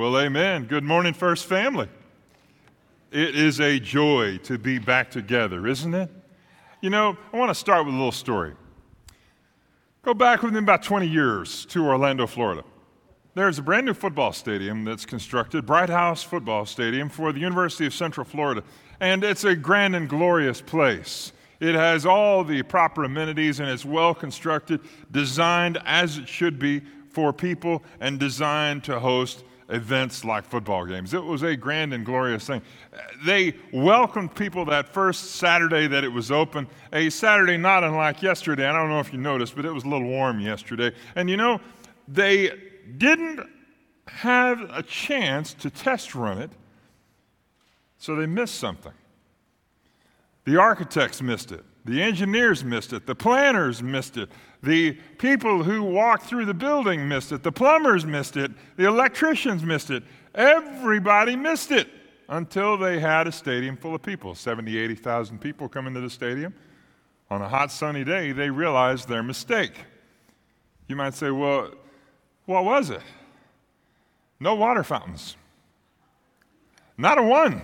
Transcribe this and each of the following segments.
Well, amen. Good morning, First Family. It is a joy to be back together, isn't it? You know, I want to start with a little story. Go back within about 20 years to Orlando, Florida. There's a brand new football stadium that's constructed, Bright House Football Stadium, for the University of Central Florida. And it's a grand and glorious place. It has all the proper amenities and it's well constructed, designed as it should be for people, and designed to host events like football games. It was a grand and glorious thing. They welcomed people that first Saturday that it was open, a Saturday not unlike yesterday. I don't know if you noticed, but it was a little warm yesterday. And you know, they didn't have a chance to test run it, so they missed something. The architects missed it. The engineers missed it. The planners missed it. The people who walked through the building missed it. The plumbers missed it. The electricians missed it. Everybody missed it until they had a stadium full of people 70, 80,000 people come into the stadium. On a hot, sunny day, they realized their mistake. You might say, well, what was it? No water fountains. Not a one.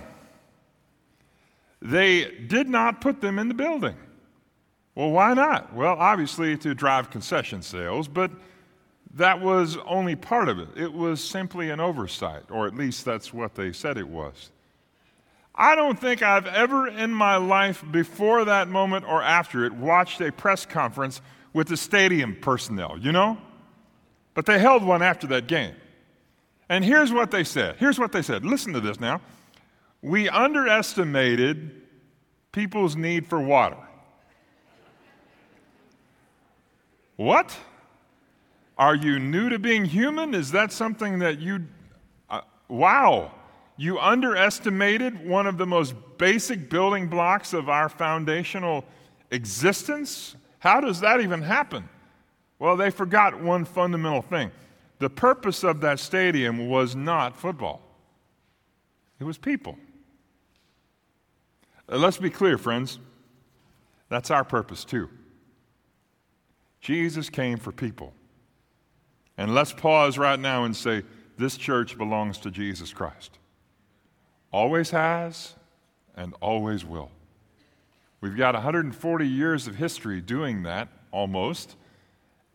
They did not put them in the building. Well, why not? Well, obviously to drive concession sales, but that was only part of it. It was simply an oversight, or at least that's what they said it was. I don't think I've ever in my life, before that moment or after it, watched a press conference with the stadium personnel, you know? But they held one after that game. And here's what they said. Here's what they said. Listen to this now. We underestimated people's need for water. What? Are you new to being human? Is that something that you. Uh, wow. You underestimated one of the most basic building blocks of our foundational existence? How does that even happen? Well, they forgot one fundamental thing. The purpose of that stadium was not football, it was people. Uh, let's be clear, friends. That's our purpose, too. Jesus came for people. And let's pause right now and say, this church belongs to Jesus Christ. Always has and always will. We've got 140 years of history doing that, almost,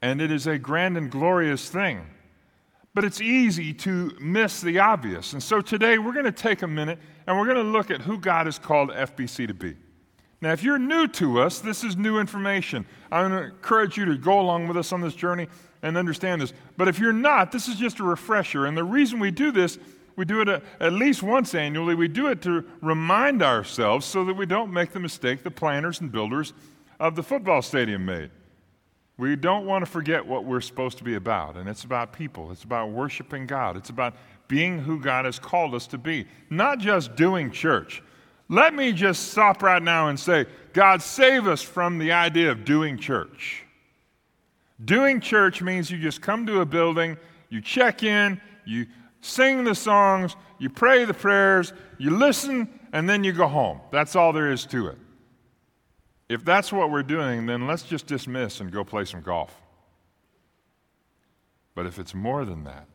and it is a grand and glorious thing. But it's easy to miss the obvious. And so today we're going to take a minute and we're going to look at who God has called FBC to be. Now, if you're new to us, this is new information. I encourage you to go along with us on this journey and understand this. But if you're not, this is just a refresher. And the reason we do this, we do it a, at least once annually. We do it to remind ourselves so that we don't make the mistake the planners and builders of the football stadium made. We don't want to forget what we're supposed to be about, and it's about people. It's about worshiping God. It's about being who God has called us to be, not just doing church. Let me just stop right now and say, God, save us from the idea of doing church. Doing church means you just come to a building, you check in, you sing the songs, you pray the prayers, you listen, and then you go home. That's all there is to it. If that's what we're doing, then let's just dismiss and go play some golf. But if it's more than that,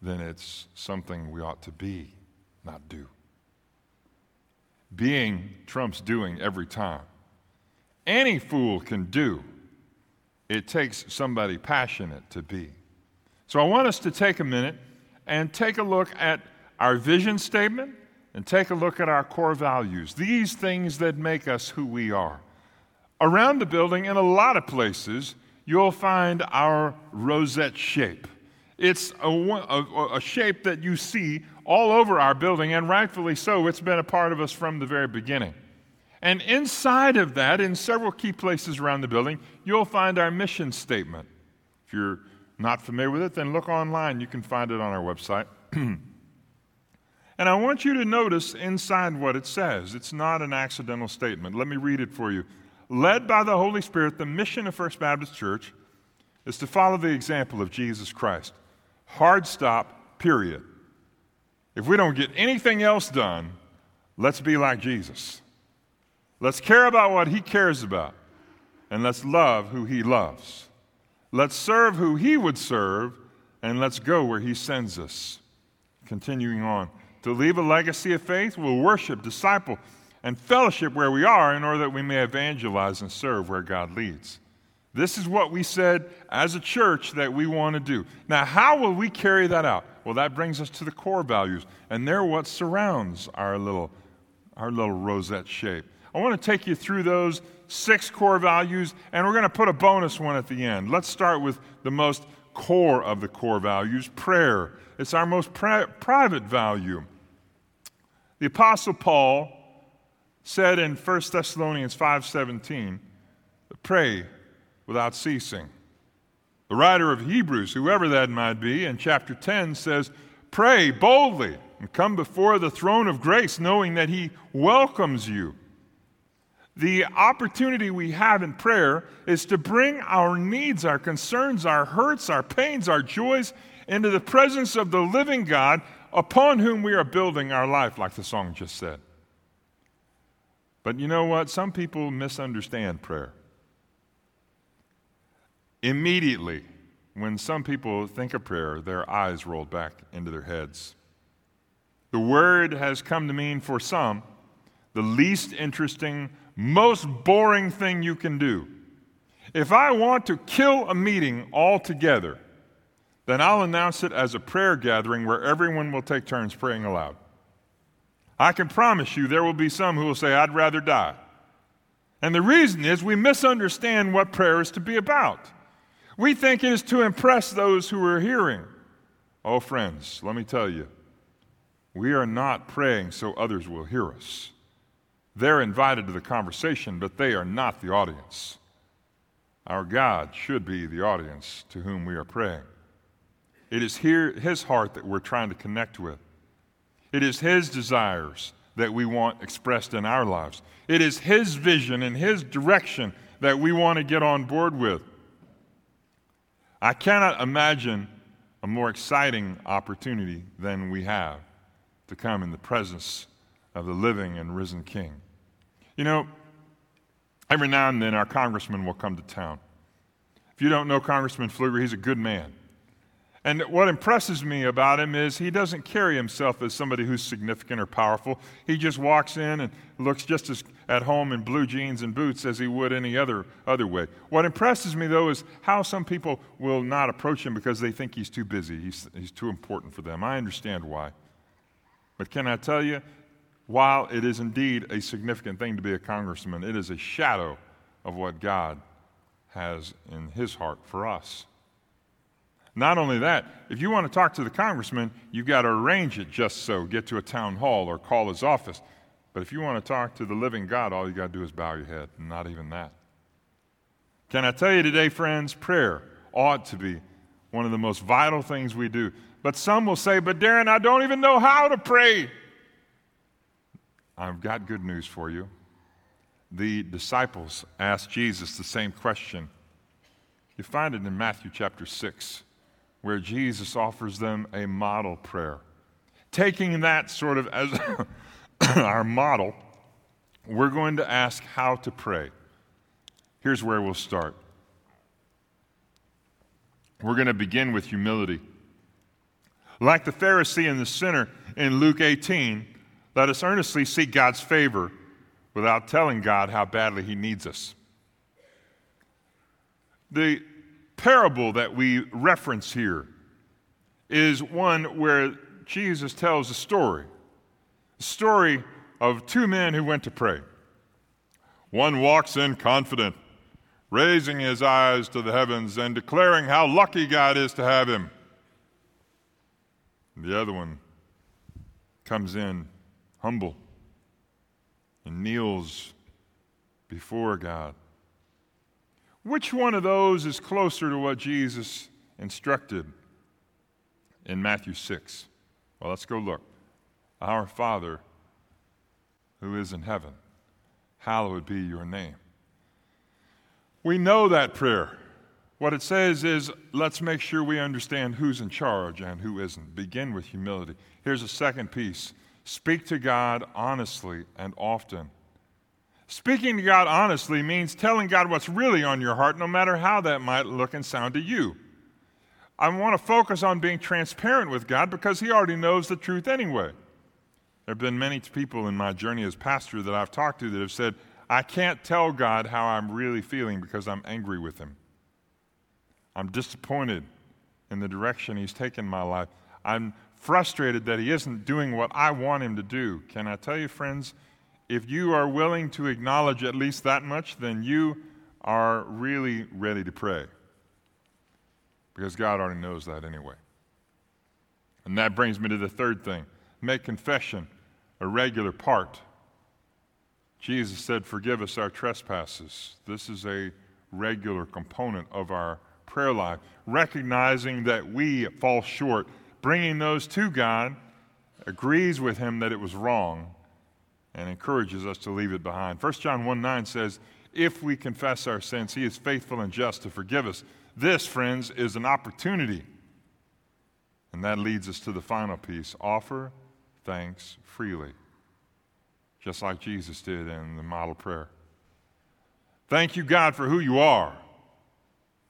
then it's something we ought to be, not do. Being trumps doing every time. Any fool can do. It takes somebody passionate to be. So I want us to take a minute and take a look at our vision statement and take a look at our core values, these things that make us who we are. Around the building, in a lot of places, you'll find our rosette shape. It's a, a, a, shape that you see all over our building, and rightfully so. It's been a part of us from the very beginning. And inside of that, in several key places around the building, you'll find our mission statement. If you're not familiar with it, then look online. You can find it on our website. and I want you to notice inside what it says. It's not an accidental statement. Let me read it for you. Led by the Holy Spirit, the mission of First Baptist Church is to follow the example of Jesus Christ Hard stop, period. If we don't get anything else done, let's be like Jesus. Let's care about what he cares about, and let's love who he loves. Let's serve who he would serve. and let's go where He sends us. Continuing on. To leave a legacy of faith, we'll worship, disciple, and fellowship where we are in order that we may evangelize and serve where God leads. This is what we said as a church that we want to do. Now, how will we carry that out? Well, that brings us to the core values, and they're what surrounds our little, our little rosette shape. I want to take you through those six core values, and we're going to put a bonus one at the end. Let's start with the most core of the core values prayer. It's our most pri- private value. The Apostle Paul said in 1 Thessalonians 5:17, pray without ceasing. The writer of Hebrews, whoever that might be, in chapter 10 says, Pray boldly and come before the throne of grace, knowing that He welcomes you. The opportunity we have in prayer is to bring our needs, our concerns, our hurts, our pains, our joys into the presence of the living God upon whom we are building our life, like the song just said. But you know what? Some people misunderstand prayer. Immediately, when some people think of prayer, their eyes roll back into their heads. The word has come to mean for some the least interesting, most boring thing you can do. If I want to kill a meeting altogether, then I'll announce it as a prayer gathering where everyone will take turns praying aloud. I can promise you there will be some who will say, I'd rather die. And the reason is we misunderstand what prayer is to be about. We think it is to impress those who are hearing. Oh, friends, let me tell you, we are not praying so others will hear us. They're invited to the conversation, but they are not the audience. Our God should be the audience to whom we are praying. It is here, His heart that we're trying to connect with. It is His desires that we want expressed in our lives. It is His vision and His direction that we want to get on board with. I cannot imagine a more exciting opportunity than we have to come in the presence of the living and risen King. You know, every now and then our congressman will come to town. If you don't know Congressman Pfluger, he's a good man. And what impresses me about him is he doesn't carry himself as somebody who's significant or powerful. He just walks in and looks just as at home in blue jeans and boots as he would any other, other way. What impresses me, though, is how some people will not approach him because they think he's too busy, he's, he's too important for them. I understand why. But can I tell you, while it is indeed a significant thing to be a congressman, it is a shadow of what God has in his heart for us. Not only that, if you want to talk to the congressman, you've got to arrange it just so, get to a town hall or call his office. But if you want to talk to the living God, all you got to do is bow your head, not even that. Can I tell you today, friends, prayer ought to be one of the most vital things we do. But some will say, But Darin, I don't even know how to pray. I've got good news for you. The disciples asked Jesus the same question. You find it in Matthew chapter 6 where Jesus offers them a model prayer. Taking that sort of as our model, we're going to ask how to pray. Here's where we'll start. We're going to begin with humility. Like the Pharisee and the sinner in Luke 18, let us earnestly seek God's favor without telling God how badly He needs us. The parable that we reference here is one where Jesus tells a story. A story of two men who went to pray. One walks in confident, raising his eyes to the heavens and declaring how lucky God is to have him. The other one comes in humble and kneels before God which one of those is closer to what Jesus instructed in Matthew 6? Well, let's go look. Our Father who is in heaven, hallowed be your name. We know that prayer. What it says is let's make sure we understand who's in charge and who isn't. Begin with humility. Here's a second piece speak to God honestly and often. Speaking to God honestly means telling God what's really on your heart, no matter how that might look and sound to you. I want to focus on being transparent with God because He already knows the truth anyway. There have been many people in my journey as pastor that I've talked to that have said, I can't tell God how I'm really feeling because I'm angry with Him. I'm disappointed in the direction He's taken my life. I'm frustrated that He isn't doing what I want Him to do. Can I tell you, friends, if you are willing to acknowledge at least that much, then you are really ready to pray because God already knows that anyway. And that brings me to the third thing make confession a regular part. Jesus said, Forgive us our trespasses. This is a regular component of our prayer life, recognizing that we fall short, bringing those to God, agrees with Him that it was wrong, and encourages us to leave it behind. 1 John 1 9 says, If we confess our sins, He is faithful and just to forgive us this, friends, is an opportunity. And that leads us to the final piece offer thanks freely, just like Jesus did in the model prayer. Thank you, God, for who you are.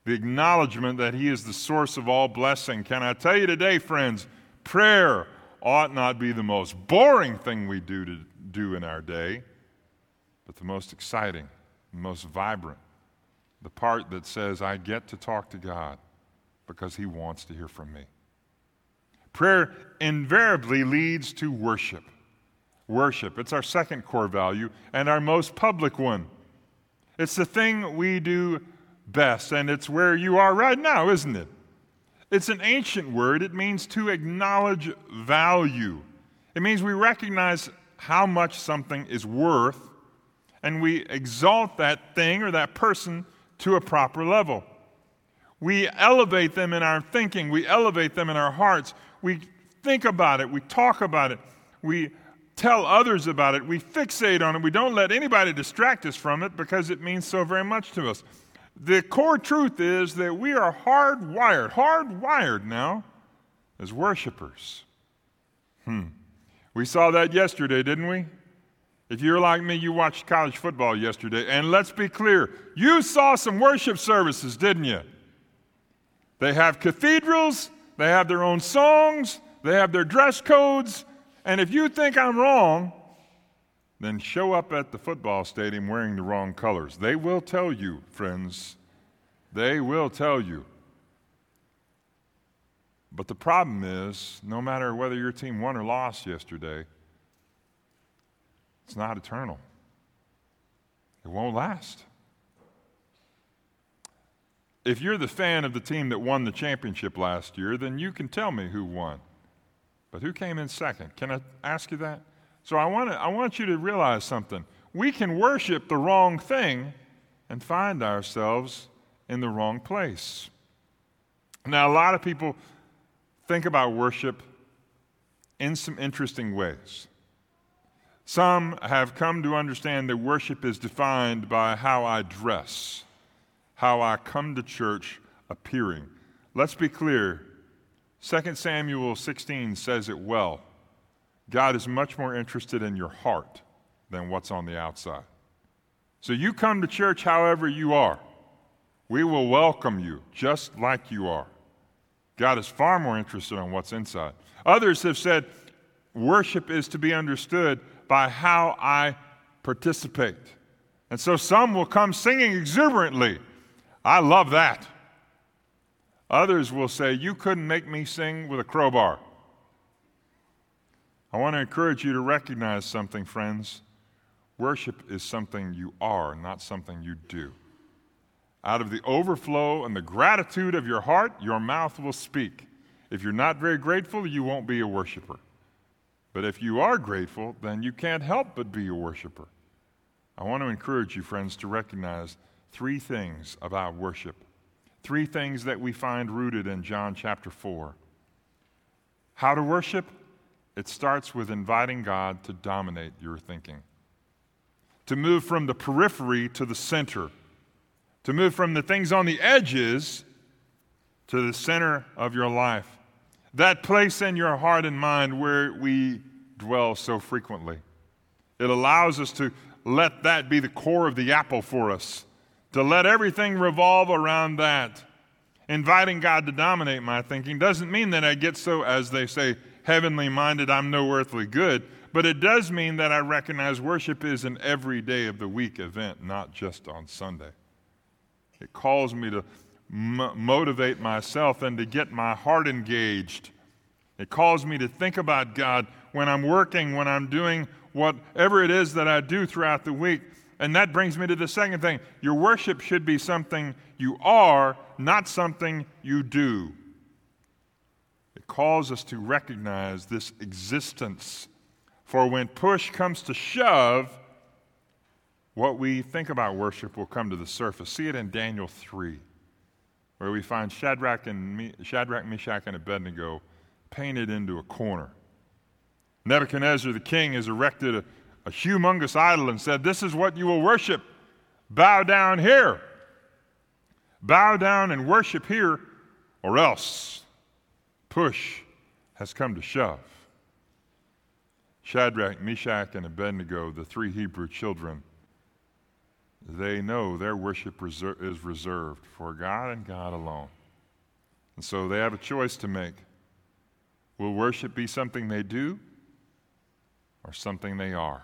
The acknowledgement that He is the source of all blessing. Can I tell you today, friends, prayer ought not be the most boring thing we do to do in our day, but the most exciting, the most vibrant, the part that says, I get to talk to God because He wants to hear from me. Prayer invariably leads to worship. Worship, it's our second core value and our most public one. It's the thing we do best, and it's where you are right now, isn't it? It's an ancient word. It means to acknowledge value. It means we recognize how much something is worth, and we exalt that thing or that person to a proper level. We elevate them in our thinking, we elevate them in our hearts. We think about it, we talk about it, we tell others about it, we fixate on it, we don't let anybody distract us from it because it means so very much to us. The core truth is that we are hardwired, hardwired now as worshipers. Hmm. We saw that yesterday, didn't we? If you're like me, you watched college football yesterday. And let's be clear you saw some worship services, didn't you? They have cathedrals, they have their own songs, they have their dress codes. And if you think I'm wrong, then show up at the football stadium wearing the wrong colors. They will tell you, friends. They will tell you. But the problem is, no matter whether your team won or lost yesterday, it's not eternal, it won't last. If you're the fan of the team that won the championship last year, then you can tell me who won. But who came in second? Can I ask you that? So I want, to, I want you to realize something. We can worship the wrong thing and find ourselves in the wrong place. Now, a lot of people think about worship in some interesting ways. Some have come to understand that worship is defined by how I dress, how I come to church appearing. Let's be clear 2 Samuel 16 says it well. God is much more interested in your heart than what's on the outside. So you come to church however you are. We will welcome you just like you are. God is far more interested in what's inside. Others have said worship is to be understood by how I participate. And so some will come singing exuberantly. I love that. Others will say, You couldn't make me sing with a crowbar. I want to encourage you to recognize something, friends. Worship is something you are, not something you do. Out of the overflow and the gratitude of your heart, your mouth will speak. If you're not very grateful, you won't be a worshiper. But if you are grateful, then you can't help but be a worshiper. I want to encourage you, friends, to recognize three things about worship. Three things that we find rooted in John chapter 4. How to worship? It starts with inviting God to dominate your thinking, to move from the periphery to the center, to move from the things on the edges to the center of your life that place in your heart and mind where we dwell so frequently. It allows us to let that be the core of the apple for us, to let everything revolve around that. inviting God to dominate my thinking doesn't mean that I get so, as they say, heavenly minded, I'm no earthly good, but it does mean that I recognize worship is an every day of the week event, not just on Sunday. It calls me to m- motivate myself and to get my heart engaged. It calls me to think about God when I'm working, when I'm doing whatever it is that I do throughout the week. And that brings me to the second thing. Your worship should be something you are, not something you do. Calls us to recognize this existence. For when push comes to shove, what we think about worship will come to the surface. See it in Daniel 3, where we find Shadrach, and Me- Shadrach Meshach, and Abednego painted into a corner. Nebuchadnezzar the king has erected a, a humongous idol and said, This is what you will worship. Bow down here. Bow down and worship here, or else push has come to shove. Shadrach, Meshach, and Abednego, the three Hebrew children, they know their worship is reserved for God and God alone. And so they have a choice to make. Will worship be something they do or something they are?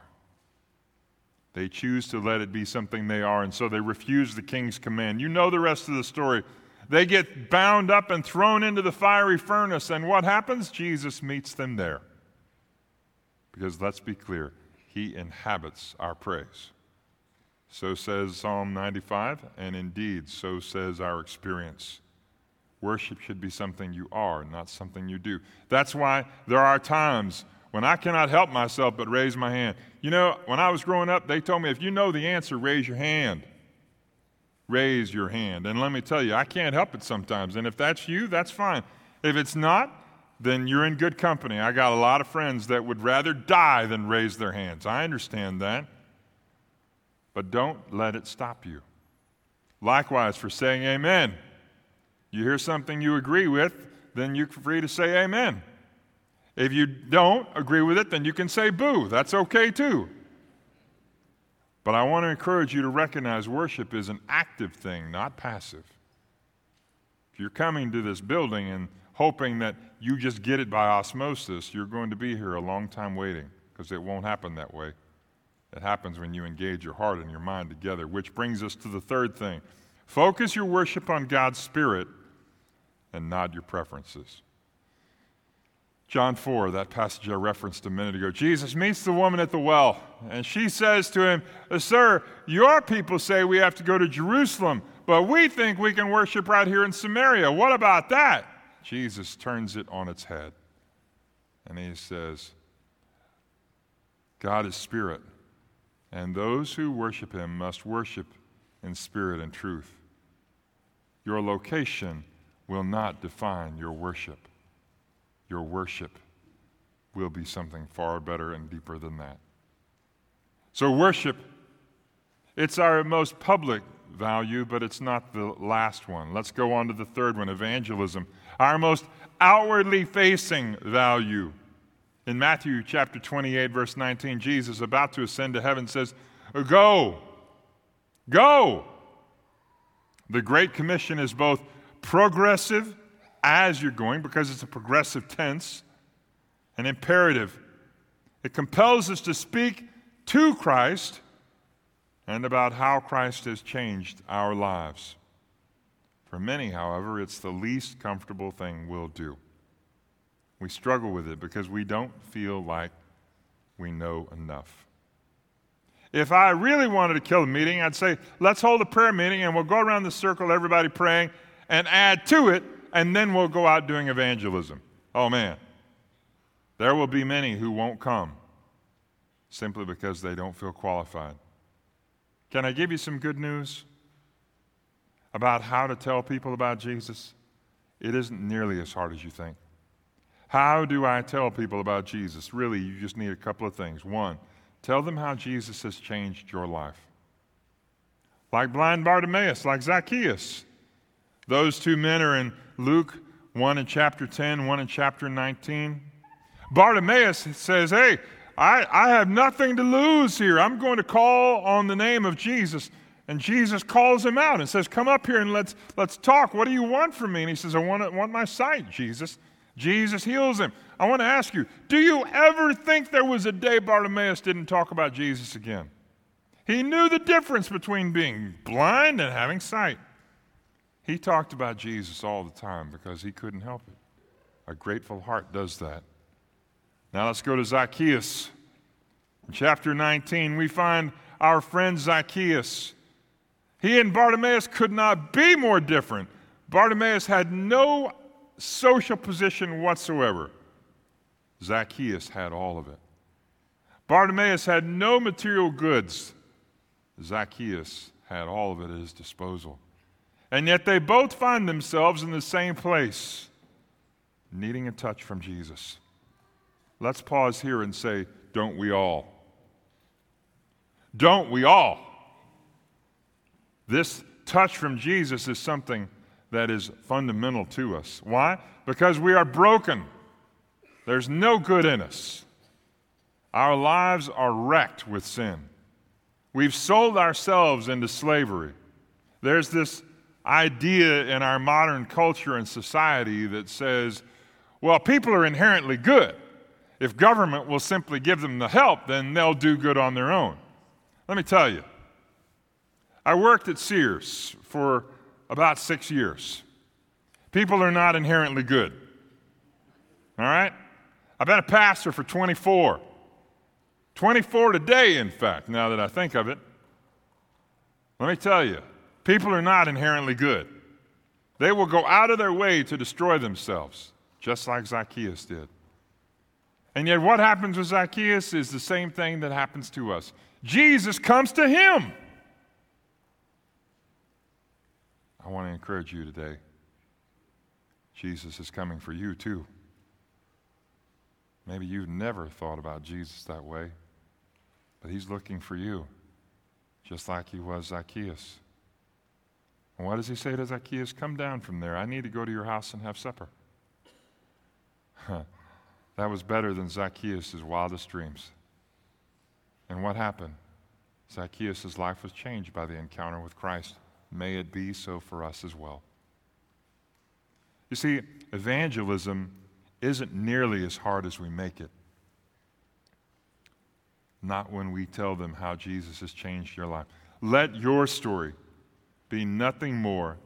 They choose to let it be something they are, and so they refuse the king's command. You know the rest of the story. They get bound up and thrown into the fiery furnace, and what happens? Jesus meets them there. Because let's be clear, he inhabits our praise. So says Psalm 95, and indeed, so says our experience. Worship should be something you are, not something you do. That's why there are times when I cannot help myself but raise my hand. You know, when I was growing up, they told me if you know the answer, raise your hand. Raise your hand. And let me tell you, I can't help it sometimes. And if that's you, that's fine. If it's not, then you're in good company. I got a lot of friends that would rather die than raise their hands. I understand that. But don't let it stop you. Likewise, for saying amen. You hear something you agree with, then you're free to say amen. If you don't agree with it, then you can say boo. That's okay too. But I want to encourage you to recognize worship is an active thing, not passive. If you're coming to this building and hoping that you just get it by osmosis, you're going to be here a long time waiting because it won't happen that way. It happens when you engage your heart and your mind together, which brings us to the third thing. Focus your worship on God's Spirit and not your preferences. John 4, that passage I referenced a minute ago. Jesus meets the woman at the well, and she says to him, Sir, your people say we have to go to Jerusalem, but we think we can worship right here in Samaria. What about that? Jesus turns it on its head, and he says, God is spirit, and those who worship him must worship in spirit and truth. Your location will not define your worship your worship will be something far better and deeper than that. So, worship, it's our most public value, but it's not the last one. Let's go on to the third one evangelism, our most outwardly facing value. In Matthew chapter 28, verse 19, Jesus, about to ascend to heaven, says, Go, go. The Great Commission is both progressive as you're going because it's a progressive tense, an imperative. It compels us to speak to Christ and about how Christ has changed our lives. For many, however, it's the least comfortable thing we'll do. We struggle with it because we don't feel like we know enough. If I really wanted to kill a meeting, I'd say, let's hold a prayer meeting and we'll go around the circle, everybody praying, and add to it and then we'll go out doing evangelism. Oh man, there will be many who won't come simply because they don't feel qualified. Can I give you some good news about how to tell people about Jesus? It isn't nearly as hard as you think. How do I tell people about Jesus? Really, you just need a couple of things. One, tell them how Jesus has changed your life. Like blind Bartimaeus, like Zacchaeus. Those two men are in Luke, one in chapter 10, one in chapter 19. Bartimaeus says, Hey, I, I have nothing to lose here. I'm going to call on the name of Jesus. And Jesus calls him out and says, Come up here and let's, let's talk. What do you want from me? And he says, I want, want my sight, Jesus. Jesus heals him. I want to ask you, do you ever think there was a day Bartimaeus didn't talk about Jesus again? He knew the difference between being blind and having sight. He talked about Jesus all the time because he couldn't help it. A grateful heart does that. Now let's go to Zacchaeus. In chapter 19, we find our friend Zacchaeus. He and Bartimaeus could not be more different. Bartimaeus had no social position whatsoever. Zacchaeus had all of it. Bartimaeus had no material goods. Zacchaeus had all of it at his disposal. And yet they both find themselves in the same place, needing a touch from Jesus. Let's pause here and say, don't we all? Don't we all? This touch from Jesus is something that is fundamental to us. Why? Because we are broken. There's no good in us. Our lives are wrecked with sin. We've sold ourselves into slavery. There's this idea in our modern culture and society that says, well, people are inherently good. If government will simply give them the help, then they'll do good on their own. Let me tell you, I worked at Sears for about six years. People are not inherently good. All right? I've been a pastor for 24. 24 today, in fact, now that I think of it. Let me tell you, people are not inherently good. They will go out of their way to destroy themselves, just like Zacchaeus did. And yet, what happens with Zacchaeus is the same thing that happens to us. Jesus comes to him. I want to encourage you today. Jesus is coming for you too. Maybe you've never thought about Jesus that way, but he's looking for you, just like he was Zacchaeus. And what does he say to Zacchaeus? Come down from there. I need to go to your house and have supper. that was better than Zacchaeus' wildest dreams. And what happened? Zacchaeus' life was changed by the encounter with Christ. May it be so for us as well. You see, evangelism isn't nearly as hard as we make it. Not when we tell them how Jesus has changed your life. Let your story be nothing more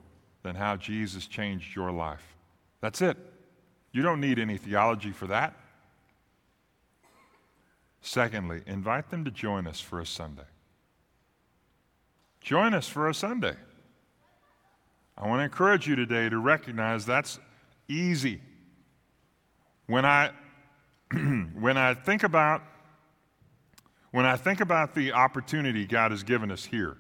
than how Jesus changed your life. That's it. You don't need any theology for that. Secondly, invite them to join us for a Sunday. Join us for a Sunday. I want to encourage you today to recognize that's easy. When I when I think about when I think about the opportunity God has given us here,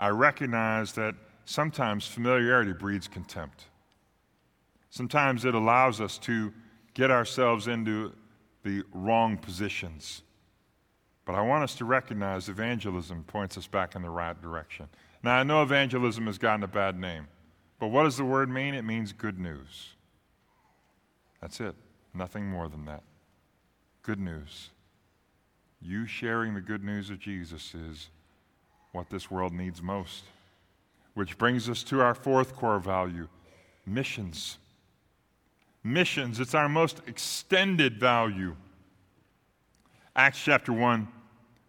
I recognize that sometimes familiarity breeds contempt. Sometimes it allows us to get ourselves into the wrong positions. But I want us to recognize evangelism points us back in the right direction. Now, I know evangelism has gotten a bad name, but what does the word mean? It means good news. That's it, nothing more than that. Good news. You sharing the good news of Jesus is what this world needs most. Which brings us to our fourth core value missions. Missions, it's our most extended value. Acts chapter 1,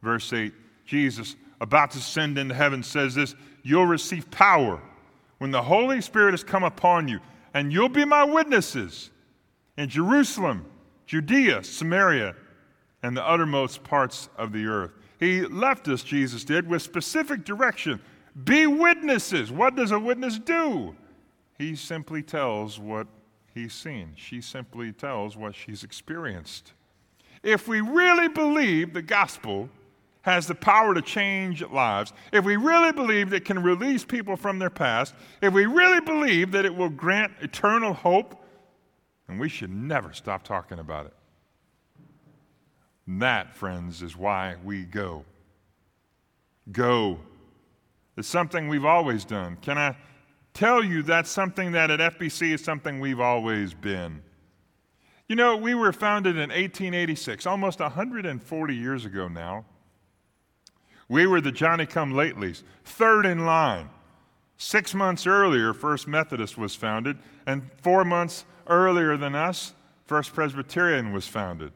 verse 8, Jesus, about to ascend into heaven, says this You'll receive power when the Holy Spirit has come upon you, and you'll be my witnesses in Jerusalem, Judea, Samaria, and the uttermost parts of the earth. He left us, Jesus did, with specific direction. Be witnesses. What does a witness do? He simply tells what he's seen, she simply tells what she's experienced. If we really believe the gospel has the power to change lives, if we really believe that it can release people from their past, if we really believe that it will grant eternal hope, then we should never stop talking about it. And that, friends, is why we go. Go. It's something we've always done. Can I tell you that's something that at FBC is something we've always been? You know, we were founded in 1886, almost 140 years ago now. We were the Johnny come latelys, third in line. Six months earlier, First Methodist was founded, and four months earlier than us, First Presbyterian was founded.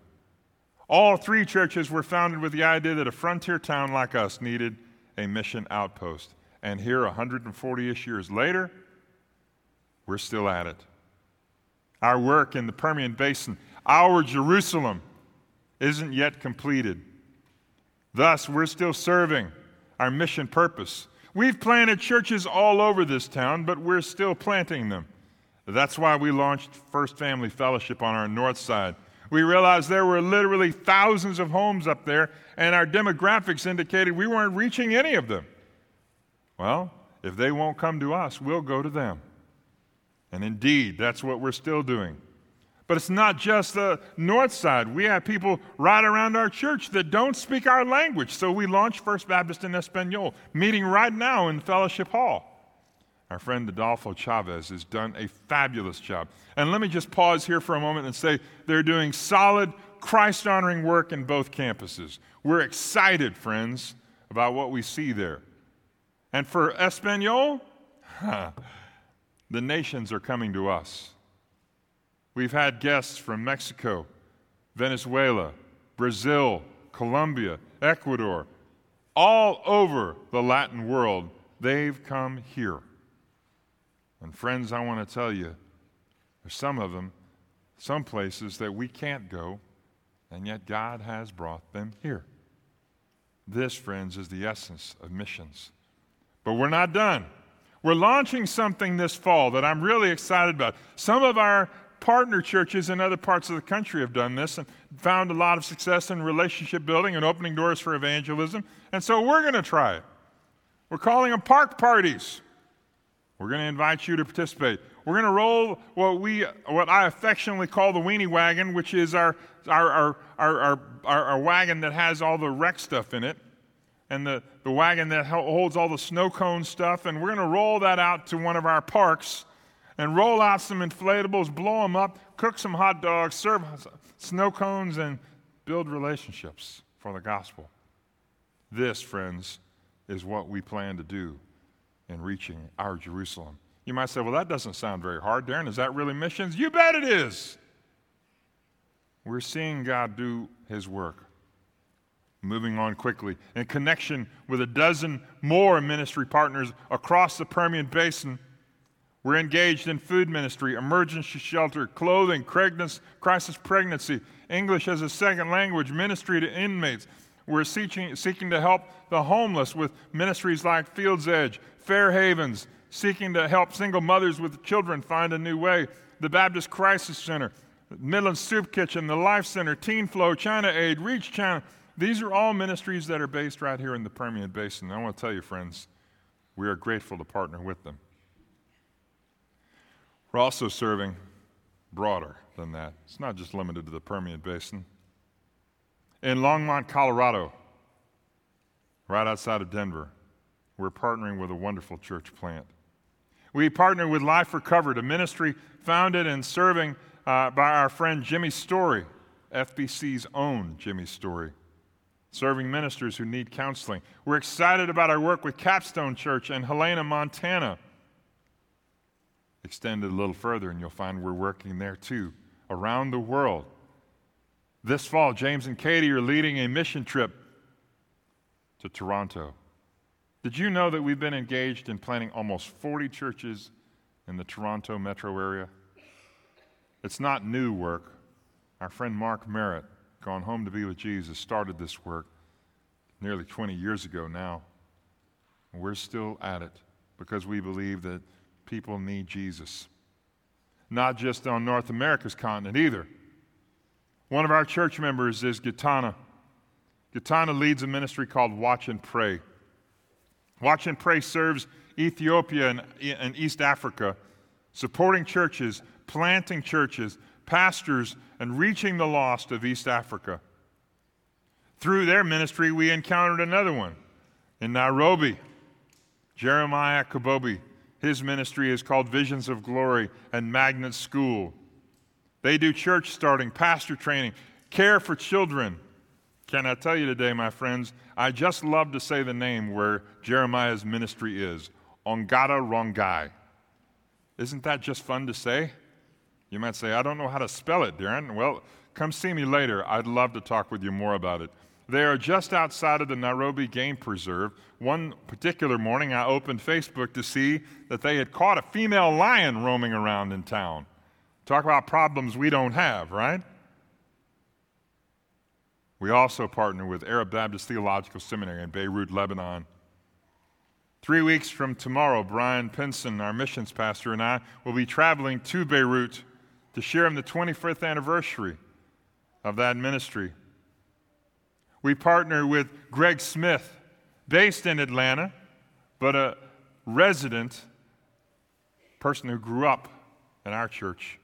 All three churches were founded with the idea that a frontier town like us needed a mission outpost. And here, 140 ish years later, we're still at it. Our work in the Permian Basin, our Jerusalem, isn't yet completed. Thus, we're still serving our mission purpose. We've planted churches all over this town, but we're still planting them. That's why we launched First Family Fellowship on our north side. We realized there were literally thousands of homes up there, and our demographics indicated we weren't reaching any of them. Well, if they won't come to us, we'll go to them. And indeed, that's what we're still doing. But it's not just the north side. We have people right around our church that don't speak our language. So we launched First Baptist in Espanol, meeting right now in Fellowship Hall. Our friend Adolfo Chavez has done a fabulous job. And let me just pause here for a moment and say they're doing solid, Christ honoring work in both campuses. We're excited, friends, about what we see there. And for Espanol, the nations are coming to us. We've had guests from Mexico, Venezuela, Brazil, Colombia, Ecuador, all over the Latin world. They've come here. And friends, I want to tell you, there's some of them, some places that we can't go, and yet God has brought them here. This, friends, is the essence of missions. But we're not done. We're launching something this fall that I'm really excited about. Some of our partner churches in other parts of the country have done this and found a lot of success in relationship building and opening doors for evangelism. And so we're going to try it. We're calling them park parties. We're going to invite you to participate. We're going to roll what we, what I affectionately call the weenie wagon, which is our, our, our, our, our, our wagon that has all the wreck stuff in it and the, the wagon that holds all the snow cone stuff, and we're going to roll that out to one of our parks and roll out some inflatables, blow them up, cook some hot dogs, serve snow cones, and build relationships for the gospel. This, friends, is what we plan to do in reaching our Jerusalem. You might say, well, that doesn't sound very hard, Darin. Is that really missions? You bet it is. We're seeing God do his work. Moving on quickly, in connection with a dozen more ministry partners across the Permian Basin, we're engaged in food ministry, emergency shelter, clothing, crisis pregnancy, English as a second language, ministry to inmates. We're seeking, seeking to help the homeless with ministries like Fields Edge, Fair Havens, seeking to help single mothers with children find a new way, the Baptist Crisis Center, Midland Soup Kitchen, the Life Center, Teen Flow, China Aid, Reach China. These are all ministries that are based right here in the Permian Basin. I want to tell you, friends, we are grateful to partner with them. We're also serving broader than that. It's not just limited to the Permian Basin. In Longmont, Colorado, right outside of Denver, we're partnering with a wonderful church plant. We partner with Life Recovered, a ministry founded and serving uh, by our friend Jimmy Story, FBC's own Jimmy Story serving ministers who need counseling. We're excited about our work with Capstone Church in Helena, Montana. Extend it a little further, and you'll find we're working there too, around the world. This fall, James and Katie are leading a mission trip to Toronto. Did you know that we've been engaged in planting almost 40 churches in the Toronto metro area? It's not new work. Our friend Mark Merritt gone home to be with Jesus, started this work nearly 20 years ago now. And we're still at it because we believe that people need Jesus. Not just on North America's continent either. One of our church members is Gitana. Gitana leads a ministry called Watch and Pray. Watch and Pray serves Ethiopia and, and East Africa, supporting churches, planting churches, pastors, and reaching the lost of East Africa. Through their ministry, we encountered another one in Nairobi, Jeremiah Kabobi. His ministry is called Visions of Glory and Magnet School. They do church starting, pastor training, care for children, can I tell you today, my friends, I just love to say the name where Jeremiah's ministry is Ongata Rongai. Isn't that just fun to say? You might say, I don't know how to spell it, Darin. Well, come see me later. I'd love to talk with you more about it. They are just outside of the Nairobi Game Preserve. One particular morning, I opened Facebook to see that they had caught a female lion roaming around in town. Talk about problems we don't have, right? We also partner with Arab Baptist Theological Seminary in Beirut, Lebanon. Three weeks from tomorrow, Brian Pinson, our missions pastor, and I will be traveling to Beirut to share in the 25th anniversary of that ministry. We partner with Greg Smith, based in Atlanta, but a resident person who grew up in our church.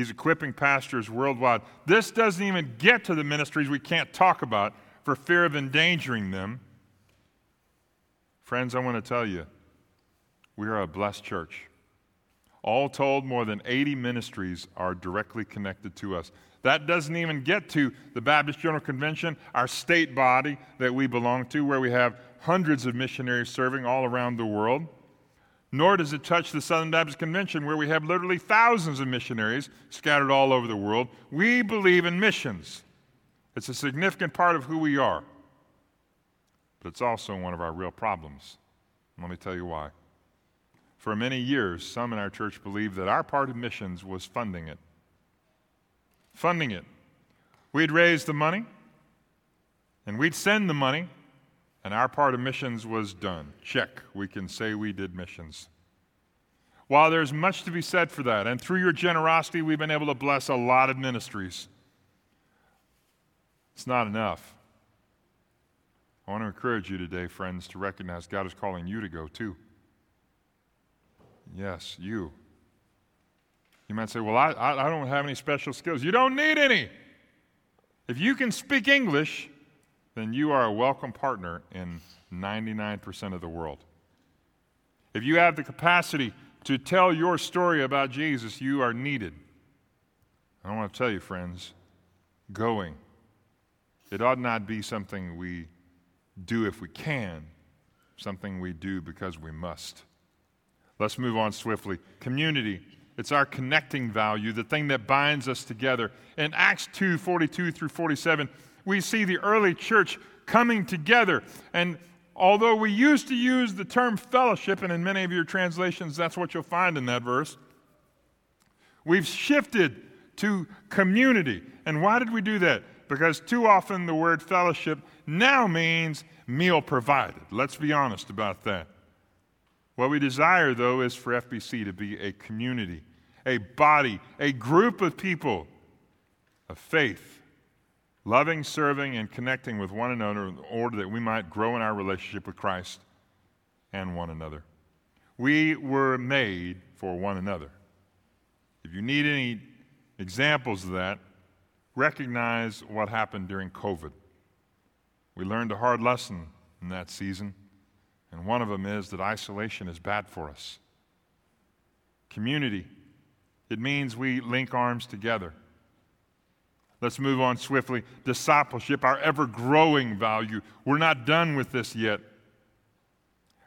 He's equipping pastors worldwide. This doesn't even get to the ministries we can't talk about for fear of endangering them. Friends, I want to tell you, we are a blessed church. All told, more than 80 ministries are directly connected to us. That doesn't even get to the Baptist General Convention, our state body that we belong to, where we have hundreds of missionaries serving all around the world. Nor does it touch the Southern Baptist Convention, where we have literally thousands of missionaries scattered all over the world. We believe in missions, it's a significant part of who we are. But it's also one of our real problems. Let me tell you why. For many years, some in our church believed that our part of missions was funding it funding it. We'd raise the money, and we'd send the money, and our part of missions was done. Check. We can say we did missions. While there's much to be said for that, and through your generosity, we've been able to bless a lot of ministries, it's not enough. I want to encourage you today, friends, to recognize God is calling you to go too. Yes, you. You might say, Well, I, I, don't have any special skills. You don't need any. If you can speak English, then you are a welcome partner in 99% of the world. If you have the capacity to tell your story about Jesus, you are needed. I want to tell you, friends, going. It ought not be something we do if we can, something we do because we must. Let's move on swiftly. Community it's our connecting value, the thing that binds us together. In Acts 2 42 through 47, we see the early church coming together. And although we used to use the term fellowship, and in many of your translations, that's what you'll find in that verse, we've shifted to community. And why did we do that? Because too often the word fellowship now means meal provided. Let's be honest about that. What we desire, though, is for FBC to be a community a body, a group of people of faith, loving, serving, and connecting with one another in order that we might grow in our relationship with Christ and one another. We were made for one another. If you need any examples of that, recognize what happened during COVID. We learned a hard lesson in that season, and one of them is that isolation is bad for us. Community it means we link arms together. Let's move on swiftly. Discipleship, our ever growing value. We're not done with this yet.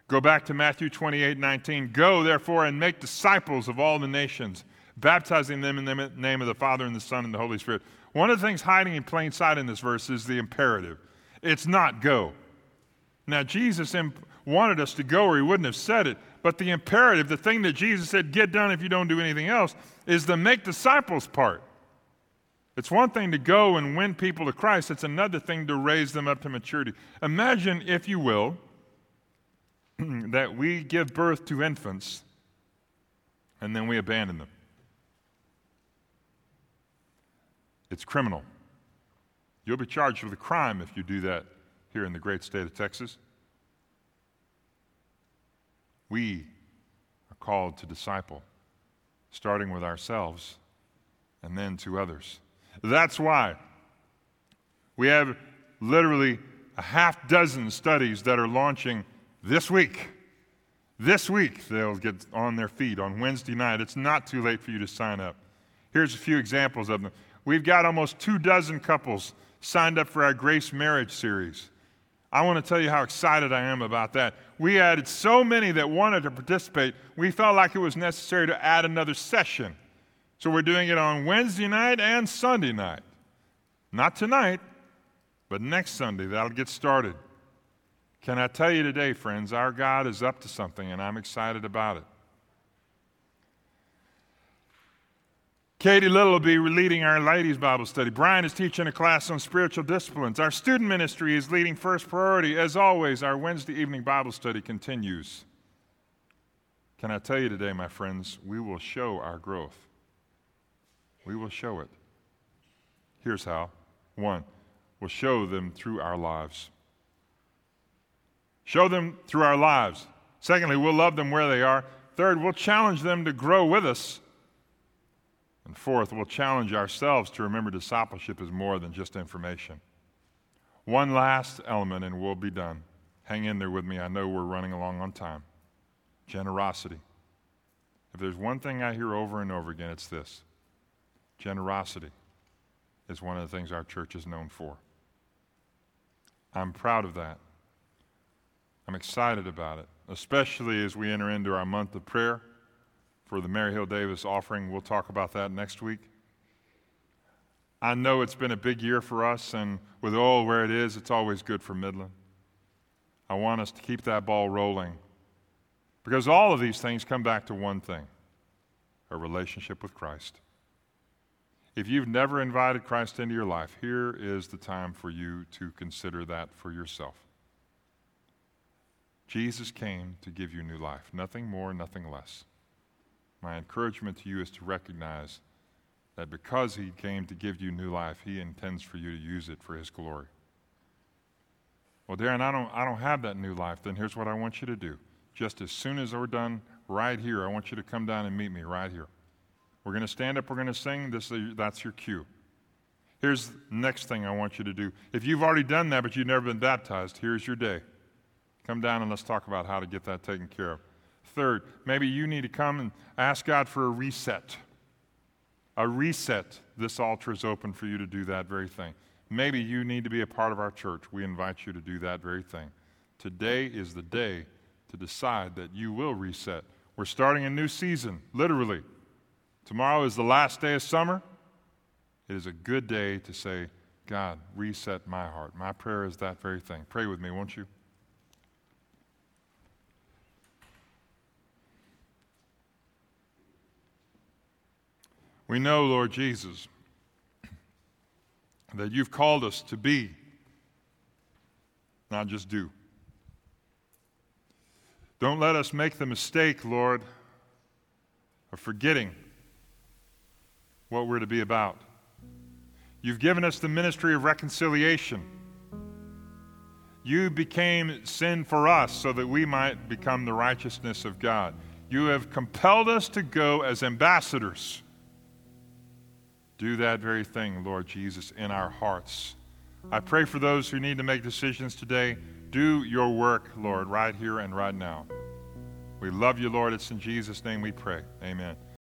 Go back to Matthew 28 19. Go, therefore, and make disciples of all the nations, baptizing them in the name of the Father, and the Son, and the Holy Spirit. One of the things hiding in plain sight in this verse is the imperative it's not go. Now, Jesus wanted us to go, or he wouldn't have said it. But the imperative, the thing that Jesus said, get done if you don't do anything else, is the make disciples part. It's one thing to go and win people to Christ, it's another thing to raise them up to maturity. Imagine, if you will, that we give birth to infants and then we abandon them. It's criminal. You'll be charged with a crime if you do that here in the great state of Texas. We are called to disciple, starting with ourselves and then to others. That's why we have literally a half dozen studies that are launching this week. This week, they'll get on their feet on Wednesday night. It's not too late for you to sign up. Here's a few examples of them. We've got almost two dozen couples signed up for our Grace Marriage series. I want to tell you how excited I am about that. We added so many that wanted to participate, we felt like it was necessary to add another session. So we're doing it on Wednesday night and Sunday night. Not tonight, but next Sunday. That'll get started. Can I tell you today, friends, our God is up to something, and I'm excited about it. Katie Little will be leading our ladies' Bible study. Brian is teaching a class on spiritual disciplines. Our student ministry is leading First Priority. As always, our Wednesday evening Bible study continues. Can I tell you today, my friends, we will show our growth. We will show it. Here's how. One, we'll show them through our lives. Show them through our lives. Secondly, we'll love them where they are. Third, we'll challenge them to grow with us. And fourth, we'll challenge ourselves to remember discipleship is more than just information. One last element, and we'll be done. Hang in there with me. I know we're running along on time. Generosity. If there's one thing I hear over and over again, it's this generosity is one of the things our church is known for. I'm proud of that. I'm excited about it, especially as we enter into our month of prayer for the Mary Hill Davis offering. We'll talk about that next week. I know it's been a big year for us, and with oil where it is, it's always good for Midland. I want us to keep that ball rolling because all of these things come back to one thing a relationship with Christ. If you've never invited Christ into your life, here is the time for you to consider that for yourself. Jesus came to give you new life, nothing more, nothing less. My encouragement to you is to recognize that because he came to give you new life, he intends for you to use it for his glory. Well, Darin, I don't, I don't have that new life. Then here's what I want you to do. Just as soon as we're done right here, I want you to come down and meet me right here. We're going to stand up, we're going to sing. This, that's your cue. Here's the next thing I want you to do. If you've already done that, but you've never been baptized, here's your day. Come down and let's talk about how to get that taken care of. Third, maybe you need to come and ask God for a reset. A reset. This altar is open for you to do that very thing. Maybe you need to be a part of our church. We invite you to do that very thing. Today is the day to decide that you will reset. We're starting a new season, literally. Tomorrow is the last day of summer. It is a good day to say, God, reset my heart. My prayer is that very thing. Pray with me, won't you? We know, Lord Jesus, that you've called us to be, not just do. Don't let us make the mistake, Lord, of forgetting what we're to be about. You've given us the ministry of reconciliation. You became sin for us so that we might become the righteousness of God. You have compelled us to go as ambassadors. Do that very thing, Lord Jesus, in our hearts. I pray for those who need to make decisions today. Do your work, Lord, right here and right now. We love you, Lord. It's in Jesus' name we pray. Amen.